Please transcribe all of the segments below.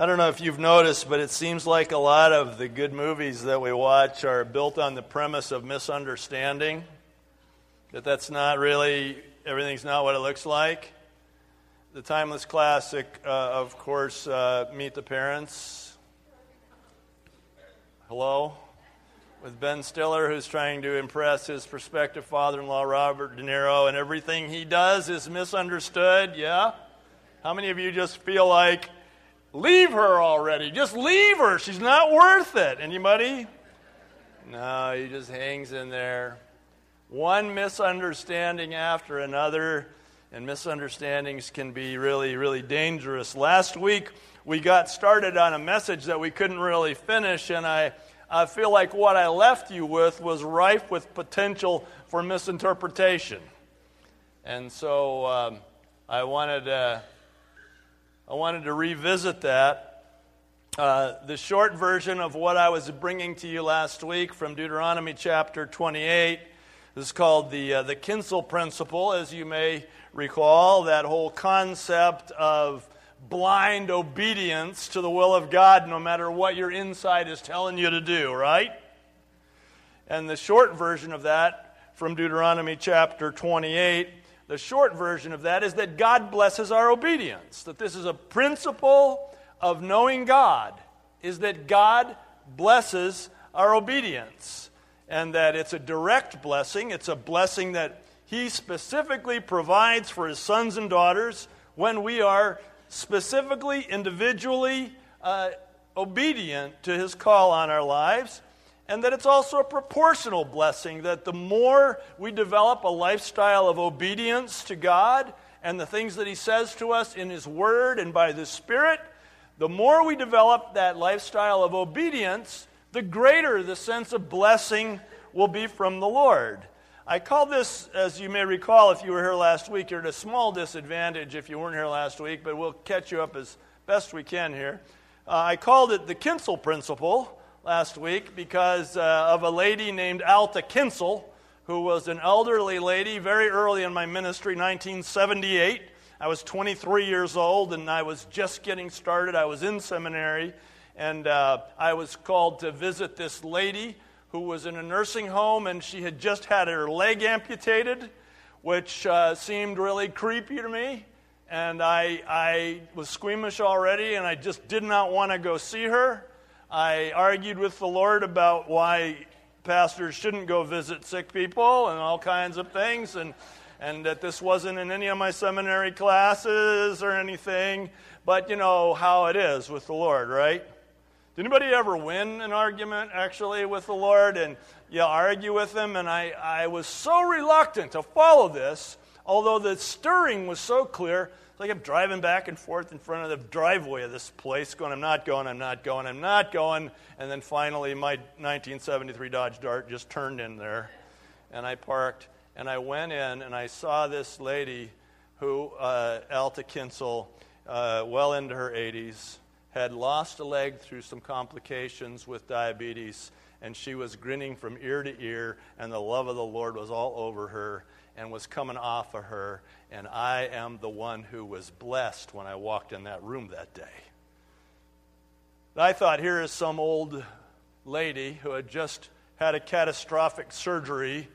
I don't know if you've noticed, but it seems like a lot of the good movies that we watch are built on the premise of misunderstanding. That that's not really, everything's not what it looks like. The timeless classic, uh, of course, uh, Meet the Parents. Hello? With Ben Stiller, who's trying to impress his prospective father in law, Robert De Niro, and everything he does is misunderstood. Yeah? How many of you just feel like, leave her already? Just leave her. She's not worth it. Anybody? No, he just hangs in there. One misunderstanding after another and misunderstandings can be really, really dangerous. Last week, we got started on a message that we couldn't really finish, and I, I feel like what I left you with was rife with potential for misinterpretation. And so um, I, wanted, uh, I wanted to revisit that. Uh, the short version of what I was bringing to you last week from Deuteronomy chapter 28 is called the, uh, the Kinsel principle, as you may recall that whole concept of blind obedience to the will of God, no matter what your inside is telling you to do, right? And the short version of that from Deuteronomy chapter 28, the short version of that is that God blesses our obedience. That this is a principle of knowing God, is that God blesses our obedience. And that it's a direct blessing, it's a blessing that he specifically provides for his sons and daughters when we are specifically, individually uh, obedient to his call on our lives. And that it's also a proportional blessing, that the more we develop a lifestyle of obedience to God and the things that he says to us in his word and by the Spirit, the more we develop that lifestyle of obedience, the greater the sense of blessing will be from the Lord. I call this, as you may recall, if you were here last week, you're at a small disadvantage if you weren't here last week, but we'll catch you up as best we can here. Uh, I called it the Kinsel Principle last week because uh, of a lady named Alta Kinsel, who was an elderly lady very early in my ministry, 1978. I was 23 years old and I was just getting started. I was in seminary and uh, I was called to visit this lady who was in a nursing home and she had just had her leg amputated, which uh, seemed really creepy to me. And I, I was squeamish already and I just did not want to go see her. I argued with the Lord about why pastors shouldn't go visit sick people and all kinds of things, and, and that this wasn't in any of my seminary classes or anything. But you know how it is with the Lord, right? Did anybody ever win an argument actually with the Lord and you argue with him? And I, I was so reluctant to follow this, although the stirring was so clear. It's like I'm driving back and forth in front of the driveway of this place, going, I'm not going, I'm not going, I'm not going. And then finally, my 1973 Dodge Dart just turned in there. And I parked and I went in and I saw this lady who, uh, Alta Kinsel, uh, well into her 80s, had lost a leg through some complications with diabetes, and she was grinning from ear to ear, and the love of the Lord was all over her and was coming off of her. And I am the one who was blessed when I walked in that room that day. I thought, here is some old lady who had just had a catastrophic surgery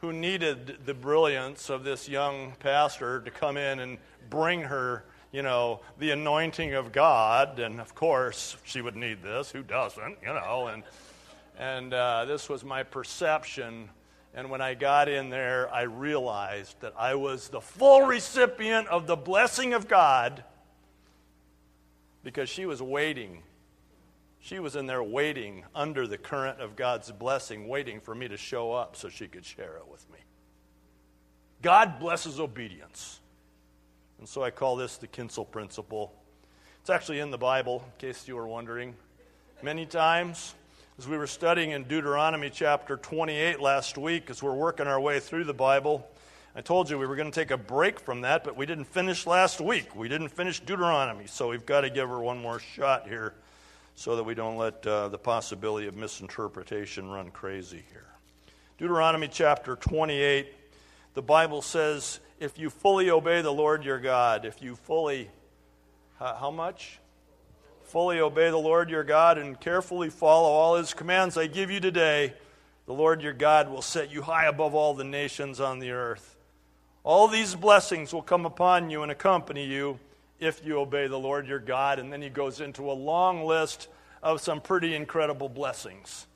who needed the brilliance of this young pastor to come in and bring her you know, the anointing of God. And of course, she would need this. Who doesn't, you know? And, and uh, this was my perception. And when I got in there, I realized that I was the full recipient of the blessing of God because she was waiting. She was in there waiting under the current of God's blessing, waiting for me to show up so she could share it with me. God blesses obedience. And so I call this the Kinsel principle. It's actually in the Bible, in case you were wondering. Many times, as we were studying in Deuteronomy chapter 28 last week, as we're working our way through the Bible, I told you we were going to take a break from that, but we didn't finish last week. We didn't finish Deuteronomy, so we've got to give her one more shot here so that we don't let uh, the possibility of misinterpretation run crazy here. Deuteronomy chapter 28, the Bible says, if you fully obey the Lord your God, if you fully, how much? Fully obey the Lord your God and carefully follow all his commands I give you today, the Lord your God will set you high above all the nations on the earth. All these blessings will come upon you and accompany you if you obey the Lord your God. And then he goes into a long list of some pretty incredible blessings.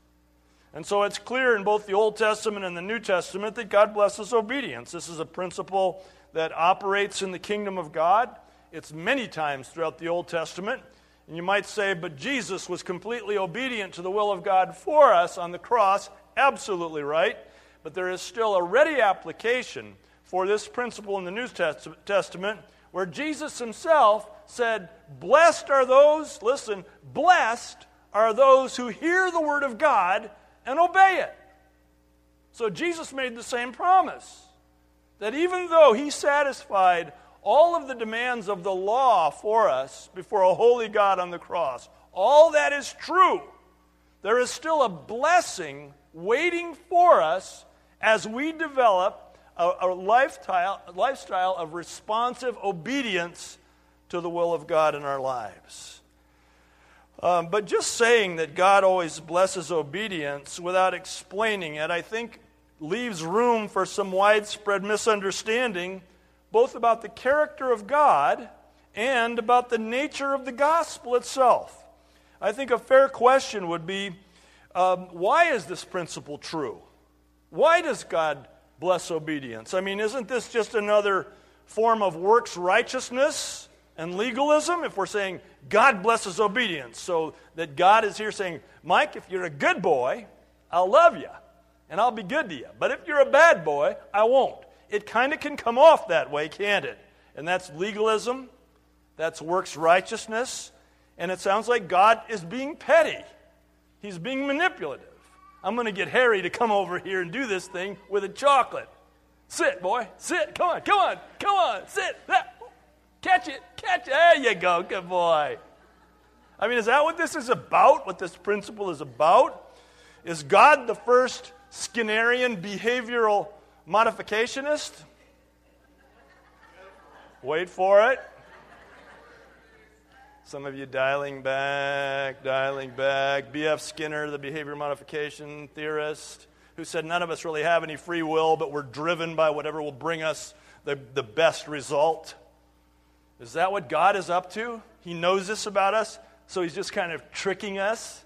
And so it's clear in both the Old Testament and the New Testament that God blesses obedience. This is a principle that operates in the kingdom of God. It's many times throughout the Old Testament. And you might say, but Jesus was completely obedient to the will of God for us on the cross. Absolutely right. But there is still a ready application for this principle in the New Testament where Jesus himself said, Blessed are those, listen, blessed are those who hear the word of God and obey it. So Jesus made the same promise that even though he satisfied all of the demands of the law for us before a holy God on the cross, all that is true. There is still a blessing waiting for us as we develop a, a lifestyle, lifestyle of responsive obedience to the will of God in our lives. Um, but just saying that God always blesses obedience without explaining it, I think, leaves room for some widespread misunderstanding both about the character of God and about the nature of the gospel itself. I think a fair question would be um, why is this principle true? Why does God bless obedience? I mean, isn't this just another form of works righteousness and legalism? If we're saying God blesses obedience, so that God is here saying, Mike, if you're a good boy, I'll love you and I'll be good to you. But if you're a bad boy, I won't it kind of can come off that way, can't it? And that's legalism, that's works righteousness, and it sounds like God is being petty. He's being manipulative. I'm going to get Harry to come over here and do this thing with a chocolate. Sit, boy. Sit. Come on. Come on. Come on. Sit. Catch it. Catch it. There you go. Good boy. I mean, is that what this is about? What this principle is about? Is God the first Skinnerian behavioral modificationist? Wait for it. Some of you dialing back, dialing back. B.F. Skinner, the behavior modification theorist, who said none of us really have any free will, but we're driven by whatever will bring us the, the best result. Is that what God is up to? He knows this about us, so he's just kind of tricking us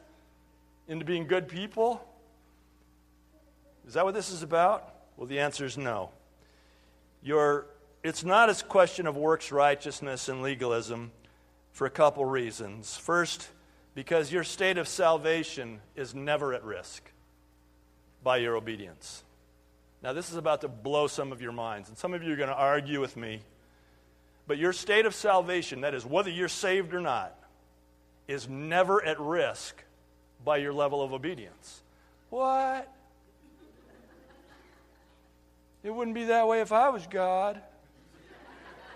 into being good people? Is that what this is about? Well, the answer is no. It's not a question of works righteousness and legalism for a couple reasons. First, because your state of salvation is never at risk by your obedience. Now, this is about to blow some of your minds, and some of you are going to argue with me. But your state of salvation, that is, whether you're saved or not, is never at risk by your level of obedience. What? It wouldn't be that way if I was God.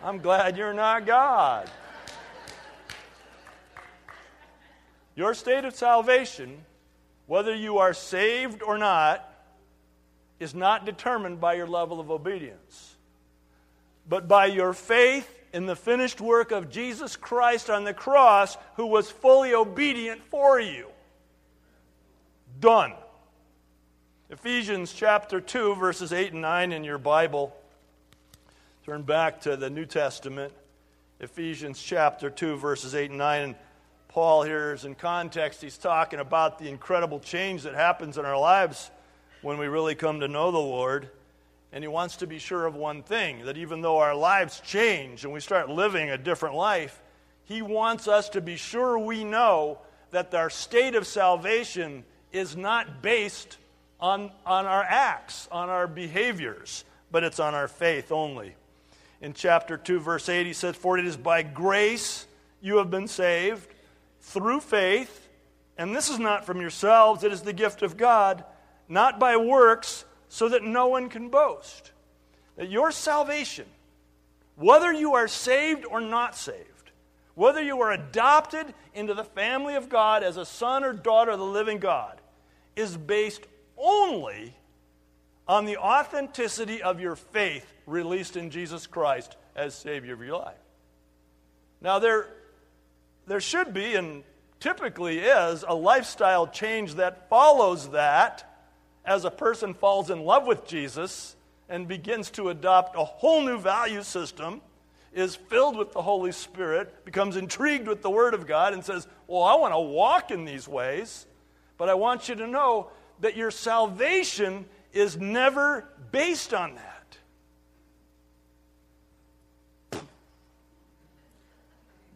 I'm glad you're not God. Your state of salvation, whether you are saved or not, is not determined by your level of obedience, but by your faith in the finished work of Jesus Christ on the cross, who was fully obedient for you. Done. Ephesians chapter 2, verses 8 and 9 in your Bible. Turn back to the New Testament. Ephesians chapter 2, verses 8 and 9. And Paul here is in context. He's talking about the incredible change that happens in our lives when we really come to know the Lord. And he wants to be sure of one thing that even though our lives change and we start living a different life, he wants us to be sure we know that our state of salvation is not based on, on our acts, on our behaviors, but it's on our faith only. In chapter 2, verse 8, he says, For it is by grace you have been saved through faith, and this is not from yourselves, it is the gift of God, not by works, so that no one can boast. That your salvation, whether you are saved or not saved, whether you are adopted into the family of God as a son or daughter of the living God, is based only on the authenticity of your faith released in Jesus Christ as Savior of your life. Now, there, there should be, and typically is, a lifestyle change that follows that as a person falls in love with Jesus and begins to adopt a whole new value system, is filled with the Holy Spirit, becomes intrigued with the Word of God, and says, Well, I want to walk in these ways, but I want you to know that your salvation is never based on that.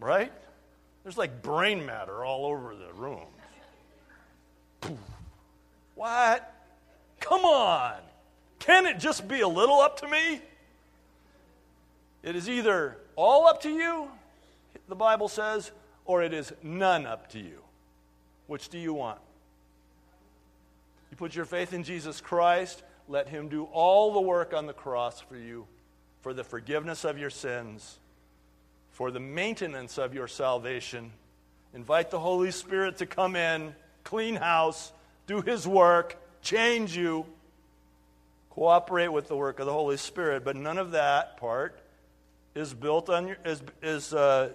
Right? There's like brain matter all over the room. What? Come on. Can it just be a little up to me? It is either all up to you, the Bible says, or it is none up to you. Which do you want? Put your faith in Jesus Christ, let Him do all the work on the cross for you, for the forgiveness of your sins, for the maintenance of your salvation. Invite the Holy Spirit to come in, clean house, do His work, change you. Cooperate with the work of the Holy Spirit, but none of that part is built on your, is, is uh,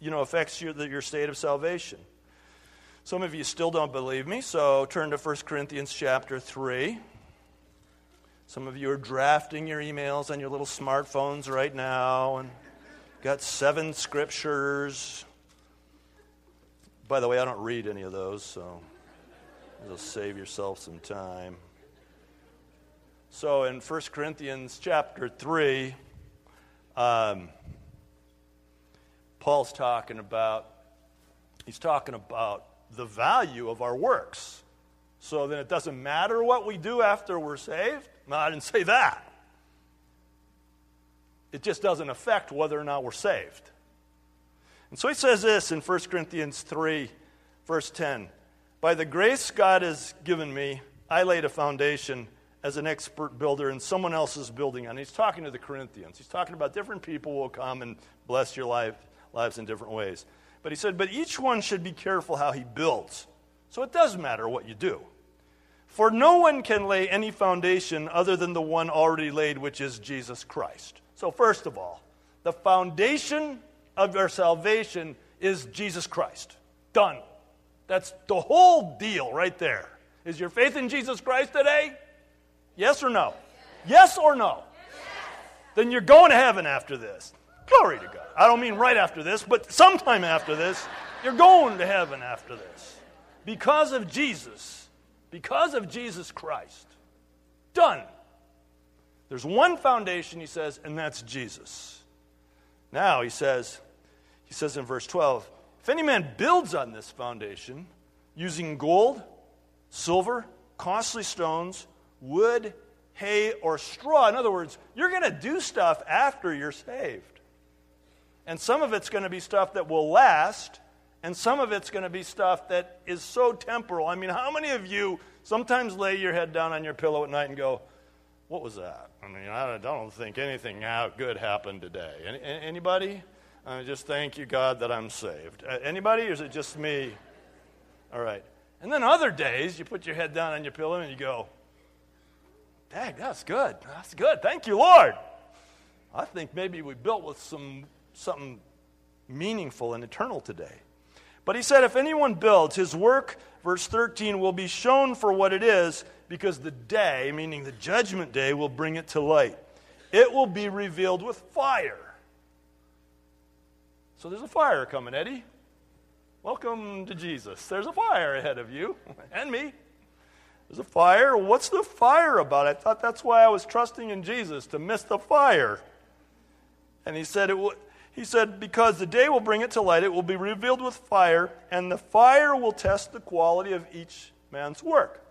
you know, affects your, your state of salvation. Some of you still don't believe me, so turn to 1 Corinthians chapter 3. Some of you are drafting your emails on your little smartphones right now and got seven scriptures. By the way, I don't read any of those, so you'll save yourself some time. So in 1 Corinthians chapter 3, um, Paul's talking about, he's talking about the value of our works. So then it doesn't matter what we do after we're saved. No, I didn't say that. It just doesn't affect whether or not we're saved. And so he says this in 1 Corinthians 3, verse 10 By the grace God has given me, I laid a foundation as an expert builder, and someone else is building on. He's talking to the Corinthians. He's talking about different people will come and bless your life, lives in different ways. But he said, But each one should be careful how he builds. So it does matter what you do. For no one can lay any foundation other than the one already laid, which is Jesus Christ. So, first of all, the foundation of our salvation is Jesus Christ. Done. That's the whole deal right there. Is your faith in Jesus Christ today? Yes or no? Yes, yes or no? Yes. Then you're going to heaven after this. Glory to God. I don't mean right after this, but sometime after this, you're going to heaven after this. Because of Jesus. Because of Jesus Christ. Done. There's one foundation, he says, and that's Jesus. Now, he says, he says in verse 12, if any man builds on this foundation using gold, silver, costly stones, wood, hay, or straw. In other words, you're going to do stuff after you're saved. And some of it's going to be stuff that will last, and some of it's going to be stuff that is so temporal. I mean, how many of you sometimes lay your head down on your pillow at night and go, What was that? I mean, I don't think anything good happened today. Any, anybody? Uh, just thank you, God, that I'm saved. Anybody, or is it just me? All right. And then other days, you put your head down on your pillow and you go, Dang, that's good. That's good. Thank you, Lord. I think maybe we built with some something meaningful and eternal today. But he said, if anyone builds, his work, verse 13, will be shown for what it is, because the day, meaning the judgment day, will bring it to light. It will be revealed with fire. So there's a fire coming, Eddie. Welcome to Jesus. There's a fire ahead of you and me. There's a fire. What's the fire about? I thought that's why I was trusting in Jesus to miss the fire. And he said it will, he said because the day will bring it to light, it will be revealed with fire, and the fire will test the quality of each man's work.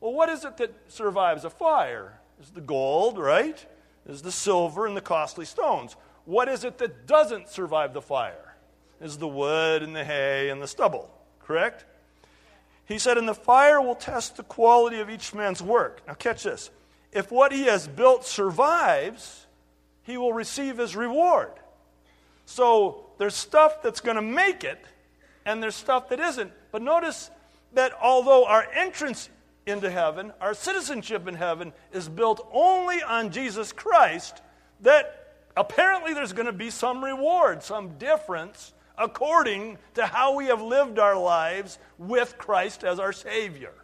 Well, what is it that survives a fire? Is the gold, right? Is the silver and the costly stones. What is it that doesn't survive the fire? Is the wood and the hay and the stubble, correct? He said, And the fire will test the quality of each man's work. Now, catch this. If what he has built survives, he will receive his reward. So there's stuff that's going to make it, and there's stuff that isn't. But notice that although our entrance into heaven, our citizenship in heaven, is built only on Jesus Christ, that apparently there's going to be some reward, some difference according to how we have lived our lives with Christ as our Savior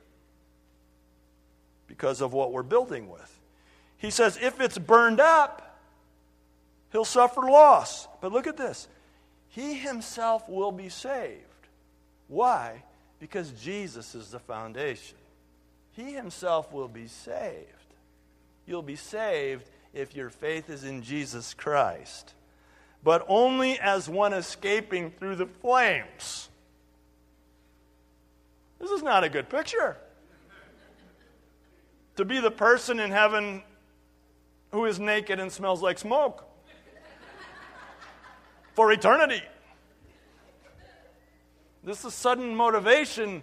because of what we're building with. He says, if it's burned up, he'll suffer loss. But look at this he himself will be saved. Why? Because Jesus is the foundation. He himself will be saved. You'll be saved if your faith is in Jesus Christ, but only as one escaping through the flames. This is not a good picture. To be the person in heaven who is naked and smells like smoke for eternity. This is a sudden motivation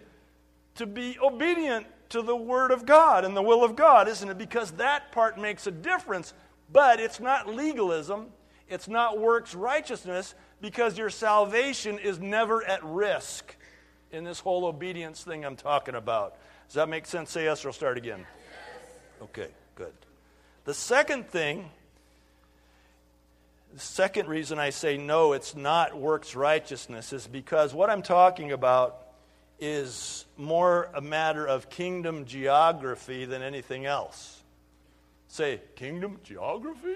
to be obedient to the Word of God and the will of God, isn't it? Because that part makes a difference. But it's not legalism, it's not works righteousness, because your salvation is never at risk in this whole obedience thing I'm talking about. Does that make sense? Say yes or I'll start again. Yes. Okay, good. The second thing, the second reason I say no, it's not works righteousness, is because what I'm talking about is more a matter of kingdom geography than anything else. Say, kingdom geography?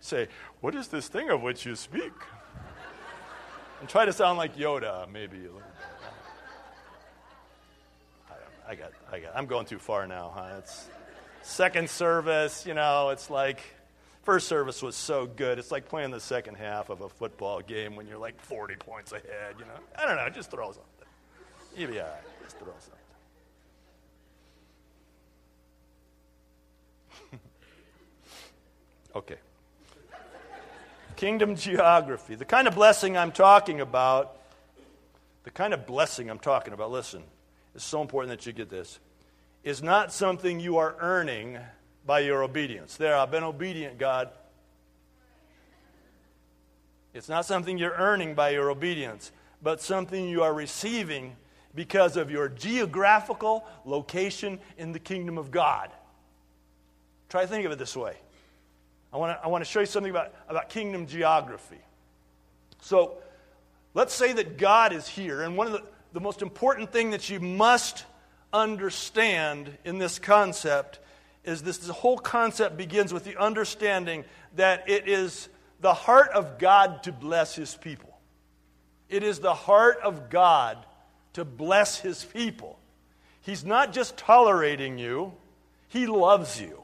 Say, what is this thing of which you speak? and try to sound like Yoda, maybe. I got, I got, I'm going too far now, huh? It's second service, you know, it's like First service was so good. It's like playing the second half of a football game when you're like 40 points ahead, you know. I don't know, just throw something. You'll be all right. Just throw something. okay. Kingdom geography. The kind of blessing I'm talking about, the kind of blessing I'm talking about, listen, it's so important that you get this, is not something you are earning by your obedience. There, I've been obedient, God. It's not something you're earning by your obedience, but something you are receiving because of your geographical location in the kingdom of God. Try to think of it this way. I want to, I want to show you something about, about kingdom geography. So, let's say that God is here, and one of the, the most important thing that you must understand in this concept is this, this whole concept begins with the understanding that it is the heart of God to bless his people. It is the heart of God to bless his people. He's not just tolerating you, he loves you.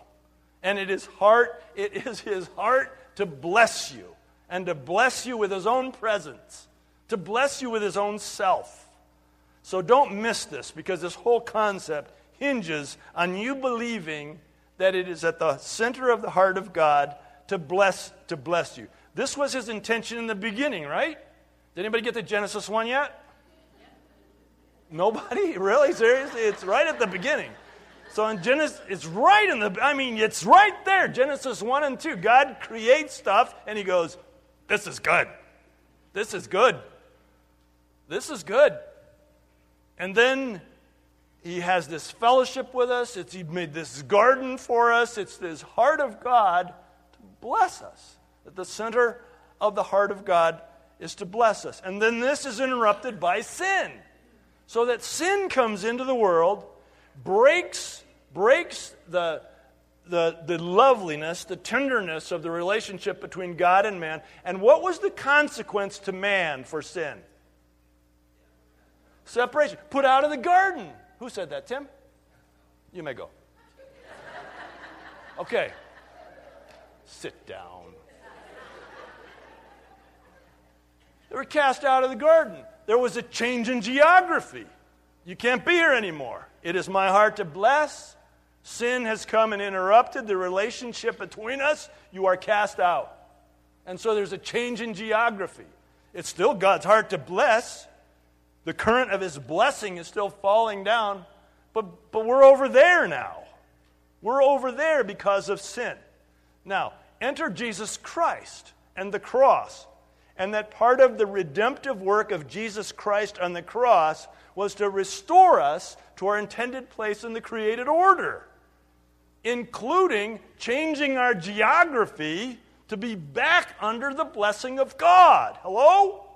And it is heart, it is his heart to bless you and to bless you with his own presence, to bless you with his own self. So don't miss this because this whole concept hinges on you believing that it is at the center of the heart of God to bless to bless you. This was his intention in the beginning, right? Did anybody get to Genesis 1 yet? Nobody? Really? Seriously? It's right at the beginning. So in Genesis, it's right in the, I mean, it's right there. Genesis 1 and 2. God creates stuff and he goes, This is good. This is good. This is good. And then he has this fellowship with us. It's, he made this garden for us. It's this heart of God to bless us. At the center of the heart of God is to bless us. And then this is interrupted by sin. So that sin comes into the world, breaks, breaks the, the, the loveliness, the tenderness of the relationship between God and man. And what was the consequence to man for sin? Separation. Put out of the garden. Who said that, Tim? You may go. Okay. Sit down. They were cast out of the garden. There was a change in geography. You can't be here anymore. It is my heart to bless. Sin has come and interrupted the relationship between us. You are cast out. And so there's a change in geography. It's still God's heart to bless, the current of his blessing is still falling down, but, but we're over there now. We're over there because of sin. Now, enter Jesus Christ and the cross. And that part of the redemptive work of Jesus Christ on the cross was to restore us to our intended place in the created order, including changing our geography to be back under the blessing of God. Hello?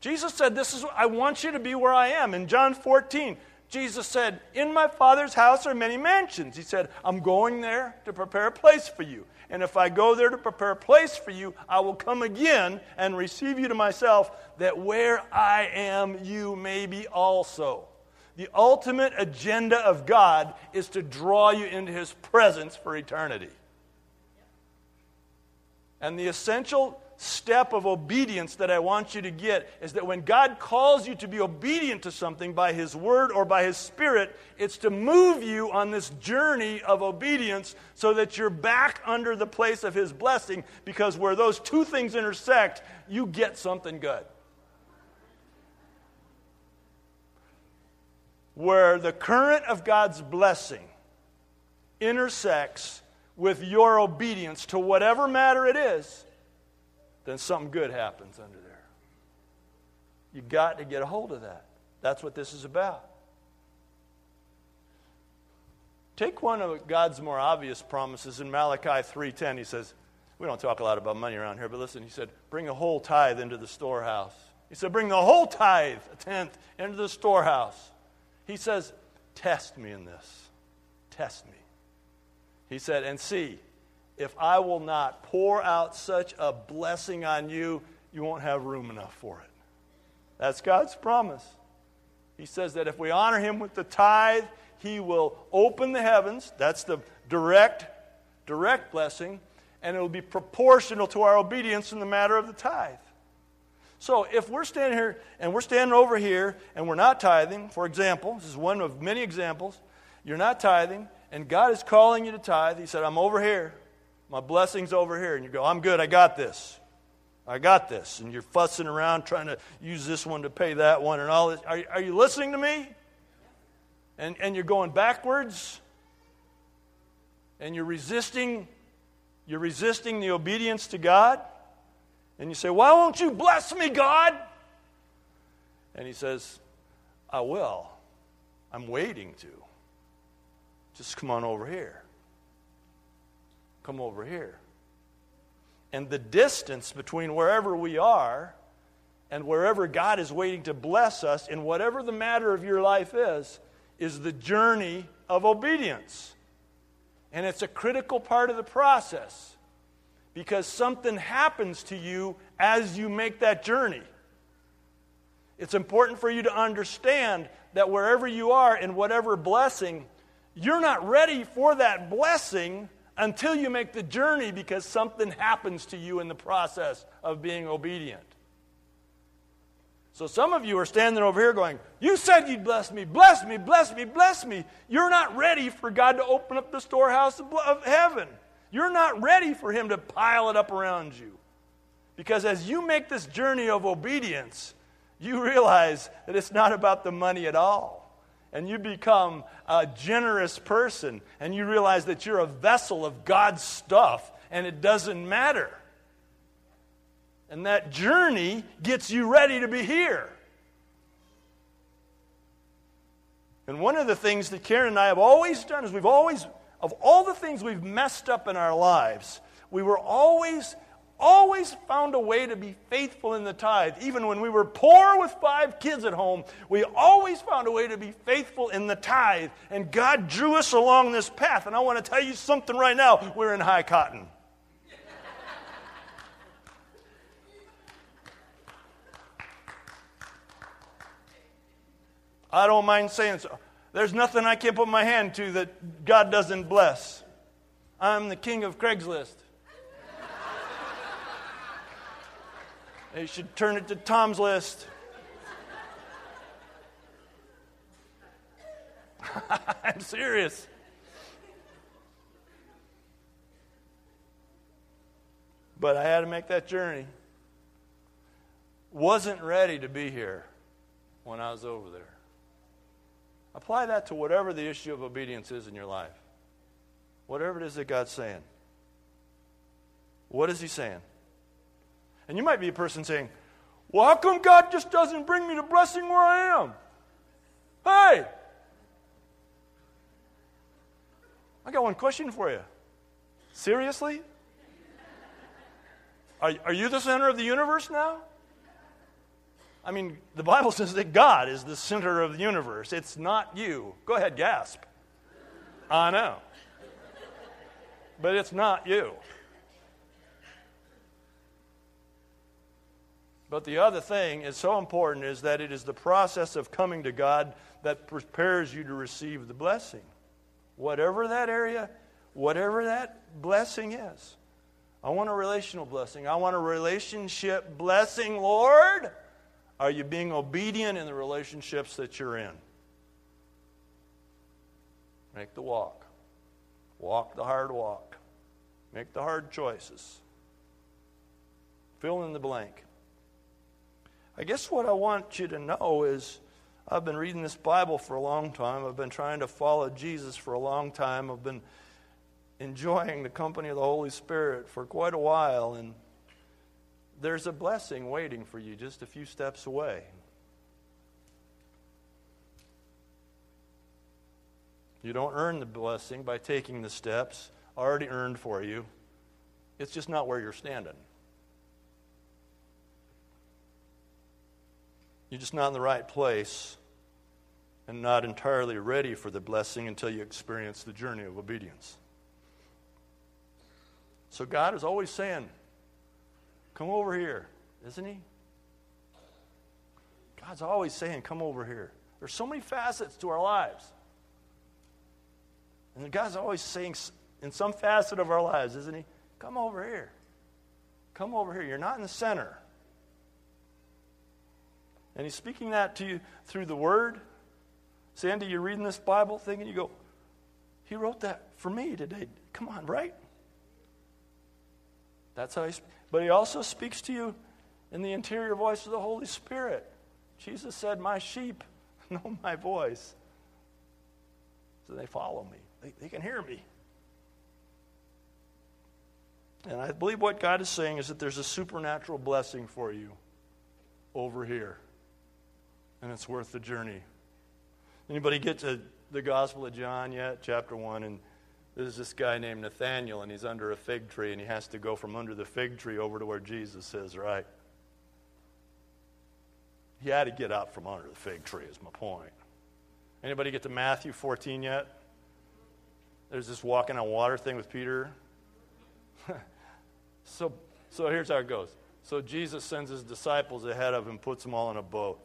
Jesus said, This is I want you to be where I am. In John 14, Jesus said, In my Father's house are many mansions. He said, I'm going there to prepare a place for you. And if I go there to prepare a place for you, I will come again and receive you to myself, that where I am, you may be also. The ultimate agenda of God is to draw you into his presence for eternity. And the essential step of obedience that I want you to get is that when God calls you to be obedient to something by His Word or by His Spirit, it's to move you on this journey of obedience so that you're back under the place of His blessing because where those two things intersect, you get something good. Where the current of God's blessing intersects with your obedience to whatever matter it is, then something good happens under there. You got to get a hold of that. That's what this is about. Take one of God's more obvious promises in Malachi 3:10. He says, we don't talk a lot about money around here, but listen, he said, bring a whole tithe into the storehouse. He said, bring the whole tithe, a tenth, into the storehouse. He says, test me in this. Test me. He said, and see if I will not pour out such a blessing on you, you won't have room enough for it. That's God's promise. He says that if we honor Him with the tithe, He will open the heavens. That's the direct, direct blessing, and it will be proportional to our obedience in the matter of the tithe. So if we're standing here and we're standing over here and we're not tithing, for example, this is one of many examples, you're not tithing, and God is calling you to tithe. He said, I'm over here. My blessing's over here. And you go, I'm good. I got this. I got this. And you're fussing around trying to use this one to pay that one and all this. Are, are you listening to me? And, and you're going backwards? And you're resisting, you're resisting the obedience to God? And you say, Why won't you bless me, God? And he says, I will. I'm waiting to. Just come on over here come over here. And the distance between wherever we are and wherever God is waiting to bless us, in whatever the matter of your life is, is the journey of obedience. And it's a critical part of the process because something happens to you as you make that journey. It's important for you to understand that wherever you are in whatever blessing, you're not ready for that blessing until you make the journey because something happens to you in the process of being obedient. So some of you are standing over here going, You said you'd bless me, bless me, bless me, bless me. You're not ready for God to open up the storehouse of heaven. You're not ready for Him to pile it up around you. Because as you make this journey of obedience, you realize that it's not about the money at all and you become a generous person and you realize that you're a vessel of God's stuff and it doesn't matter. And that journey gets you ready to be here. And one of the things that Karen and I have always done is we've always, of all the things we've messed up in our lives, we were always always found a way to be faithful in the tithe. Even when we were poor with five kids at home, we always found a way to be faithful in the tithe. And God drew us along this path. And I want to tell you something right now we're in high cotton. I don't mind saying so. There's nothing I can't put my hand to that God doesn't bless. I'm the king of Craigslist. They should turn it to Tom's list. I'm serious. But I had to make that journey. Wasn't ready to be here when I was over there. Apply that to whatever the issue of obedience is in your life. Whatever it is that God's saying. What is He saying? And you might be a person saying, Well, how come God just doesn't bring me the blessing where I am? Hey! I got one question for you. Seriously? Are, are you the center of the universe now? I mean, the Bible says that God is the center of the universe. It's not you. Go ahead, gasp. I know. But it's not you. But the other thing is so important is that it is the process of coming to God that prepares you to receive the blessing. Whatever that area, whatever that blessing is. I want a relational blessing. I want a relationship blessing, Lord. Are you being obedient in the relationships that you're in? Make the walk. Walk the hard walk. Make the hard choices. Fill in the blank. I guess what I want you to know is I've been reading this Bible for a long time. I've been trying to follow Jesus for a long time. I've been enjoying the company of the Holy Spirit for quite a while, and there's a blessing waiting for you just a few steps away. You don't earn the blessing by taking the steps already earned for you. It's just not where you're standing. You're just not in the right place and not entirely ready for the blessing until you experience the journey of obedience. So God is always saying, Come over here, isn't He? God's always saying, Come over here. There's so many facets to our lives. And God's always saying, in some facet of our lives, isn't He? Come over here. Come over here. You're not in the center. And He's speaking that to you through the Word. Sandy, you're reading this Bible thing and you go, He wrote that for me today. Come on, right? That's how he But he also speaks to you in the interior voice of the Holy Spirit. Jesus said, My sheep know my voice. So they follow me, they, they can hear me. And I believe what God is saying is that there's a supernatural blessing for you over here. And it's worth the journey. Anybody get to the Gospel of John yet? Chapter 1 and there's this guy named Nathaniel, and he's under a fig tree, and he has to go from under the fig tree over to where Jesus is, right? He had to get up from under the fig tree, is my point. Anybody get to Matthew 14 yet? There's this walking on water thing with Peter. so, so here's how it goes. So Jesus sends his disciples ahead of him, puts them all in a boat.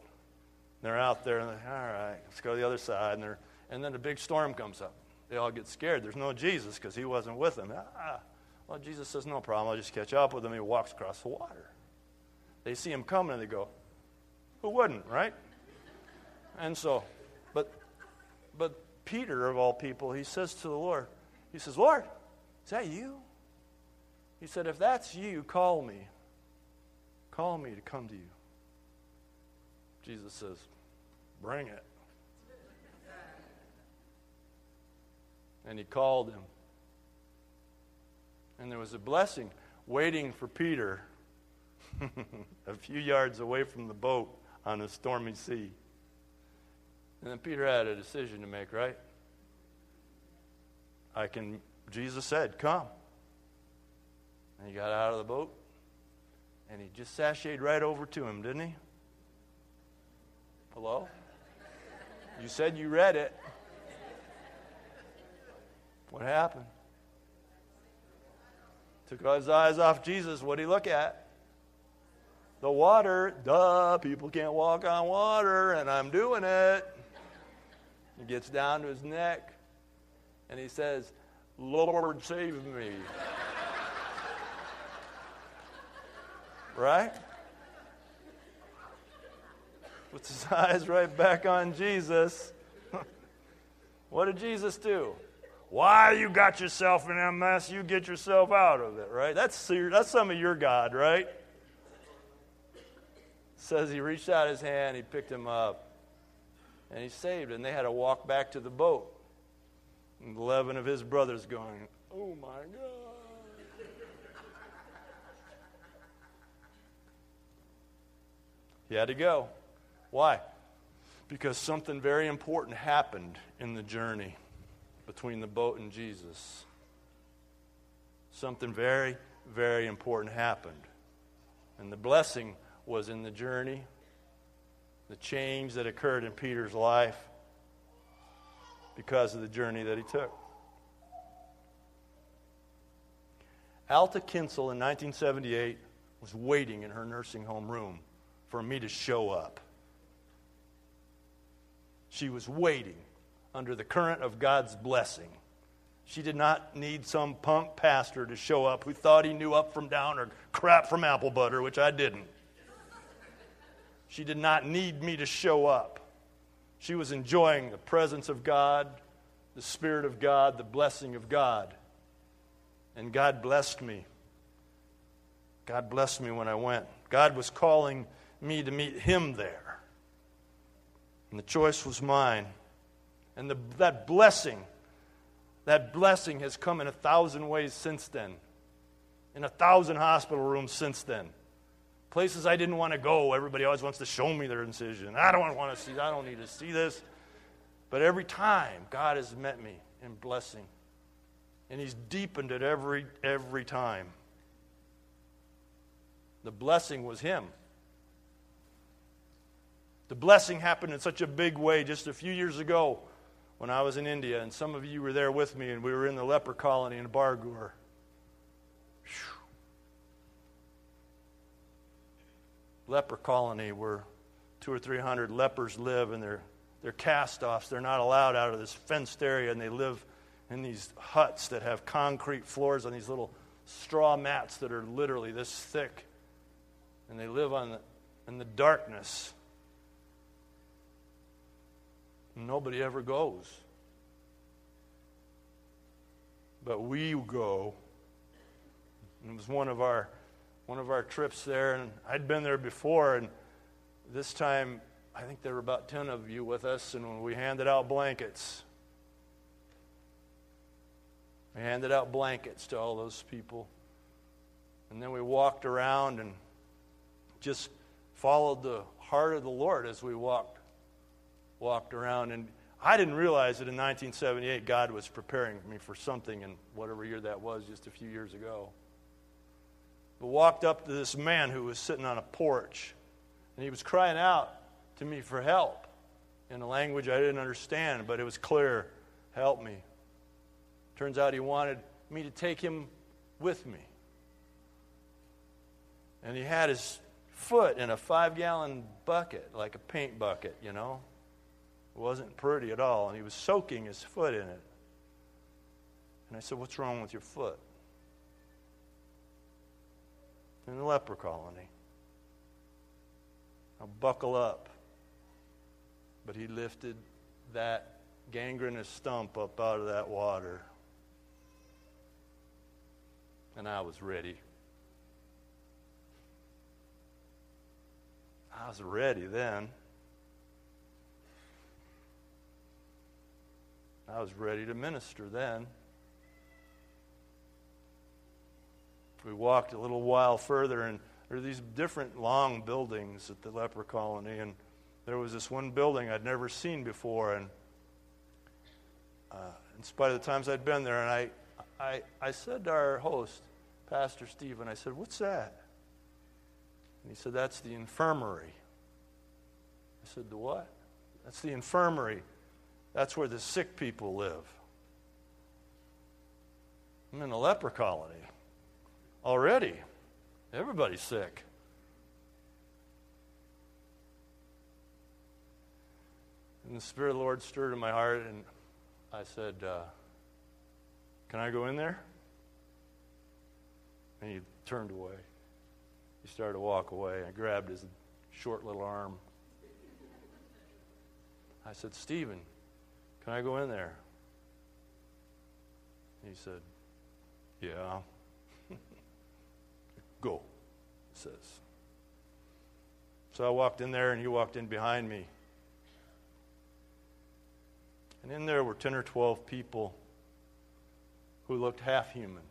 They're out there, and they're, all right, let's go to the other side. And, and then a big storm comes up. They all get scared. There's no Jesus because he wasn't with them. Ah, well, Jesus says, no problem. I'll just catch up with him. He walks across the water. They see him coming and they go, who wouldn't, right? And so, but, but Peter, of all people, he says to the Lord, he says, Lord, is that you? He said, if that's you, call me. Call me to come to you. Jesus says, bring it. and he called him. And there was a blessing waiting for Peter a few yards away from the boat on a stormy sea. And then Peter had a decision to make, right? I can, Jesus said, come. And he got out of the boat and he just sashayed right over to him, didn't he? Hello? You said you read it. What happened? Took his eyes off Jesus. What did he look at? The water. Duh, people can't walk on water, and I'm doing it. He gets down to his neck, and he says, Lord, save me. right? Puts his eyes right back on Jesus. what did Jesus do? Why you got yourself in that mess? You get yourself out of it, right? That's, that's some of your God, right? says he reached out his hand, he picked him up, and he saved. Him. And they had to walk back to the boat. And 11 of his brothers going, Oh my God. he had to go. Why? Because something very important happened in the journey between the boat and Jesus, something very, very important happened. And the blessing was in the journey, the change that occurred in Peter's life because of the journey that he took. Alta Kinsel in 1978 was waiting in her nursing home room for me to show up. She was waiting under the current of God's blessing. She did not need some punk pastor to show up who thought he knew up from down or crap from apple butter, which I didn't. She did not need me to show up. She was enjoying the presence of God, the Spirit of God, the blessing of God. And God blessed me. God blessed me when I went. God was calling me to meet Him there. And the choice was mine. And the, that blessing, that blessing has come in a thousand ways since then, in a thousand hospital rooms since then. Places I didn't want to go, everybody always wants to show me their incision. I don't want to see, I don't need to see this. But every time, God has met me in blessing. And He's deepened it every, every time. The blessing was Him. The blessing happened in such a big way just a few years ago when I was in India, and some of you were there with me, and we were in the leper colony in Bargur. Leper colony where two or three hundred lepers live, and they're, they're cast offs. They're not allowed out of this fenced area, and they live in these huts that have concrete floors on these little straw mats that are literally this thick. And they live on the, in the darkness. Nobody ever goes. But we go. it was one of our one of our trips there, and I'd been there before, and this time I think there were about ten of you with us, and when we handed out blankets. We handed out blankets to all those people. And then we walked around and just followed the heart of the Lord as we walked walked around. And I didn't realize that in 1978 God was preparing me for something in whatever year that was, just a few years ago. But walked up to this man who was sitting on a porch, and he was crying out to me for help in a language I didn't understand, but it was clear help me. Turns out he wanted me to take him with me. And he had his foot in a five gallon bucket, like a paint bucket, you know. It wasn't pretty at all, and he was soaking his foot in it. And I said, What's wrong with your foot? In the leper colony. Now buckle up. But he lifted that gangrenous stump up out of that water. And I was ready. I was ready then. I was ready to minister then. We walked a little while further, and there were these different long buildings at the leper colony, and there was this one building I'd never seen before, and uh, in spite of the times I'd been there, and I, I, I said to our host, Pastor Stephen, I said, What's that? And he said, That's the infirmary. I said, The what? That's the infirmary. That's where the sick people live. I'm in a leper colony already. Everybody's sick. And the Spirit of the Lord stirred in my heart, and I said, uh, Can I go in there? And he turned away. He started to walk away. I grabbed his short little arm. I said, Stephen, can I go in there? He said, Yeah. go, he says. So I walked in there, and he walked in behind me. And in there were 10 or 12 people who looked half human.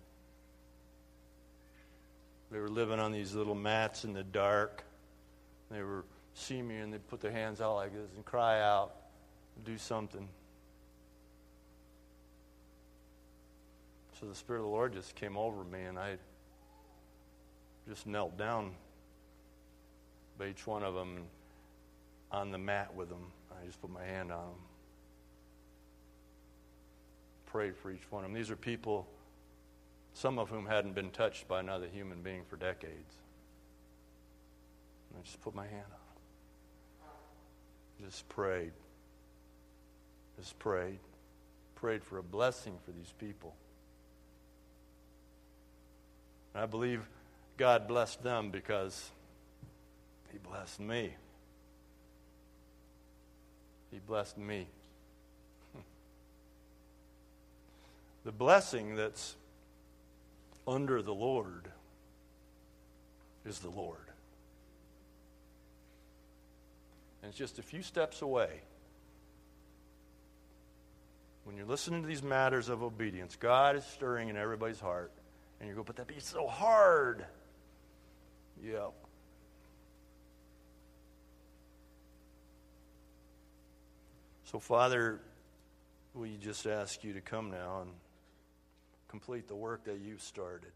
They were living on these little mats in the dark. They were see me and they'd put their hands out like this and cry out, do something. So the Spirit of the Lord just came over me, and I just knelt down by each one of them on the mat with them. I just put my hand on them. Prayed for each one of them. These are people, some of whom hadn't been touched by another human being for decades. And I just put my hand on them. Just prayed. Just prayed. Prayed for a blessing for these people. I believe God blessed them because He blessed me. He blessed me. the blessing that's under the Lord is the Lord. And it's just a few steps away. When you're listening to these matters of obedience, God is stirring in everybody's heart. And you go, but that'd be so hard. Yep. So, Father, we just ask you to come now and complete the work that you've started.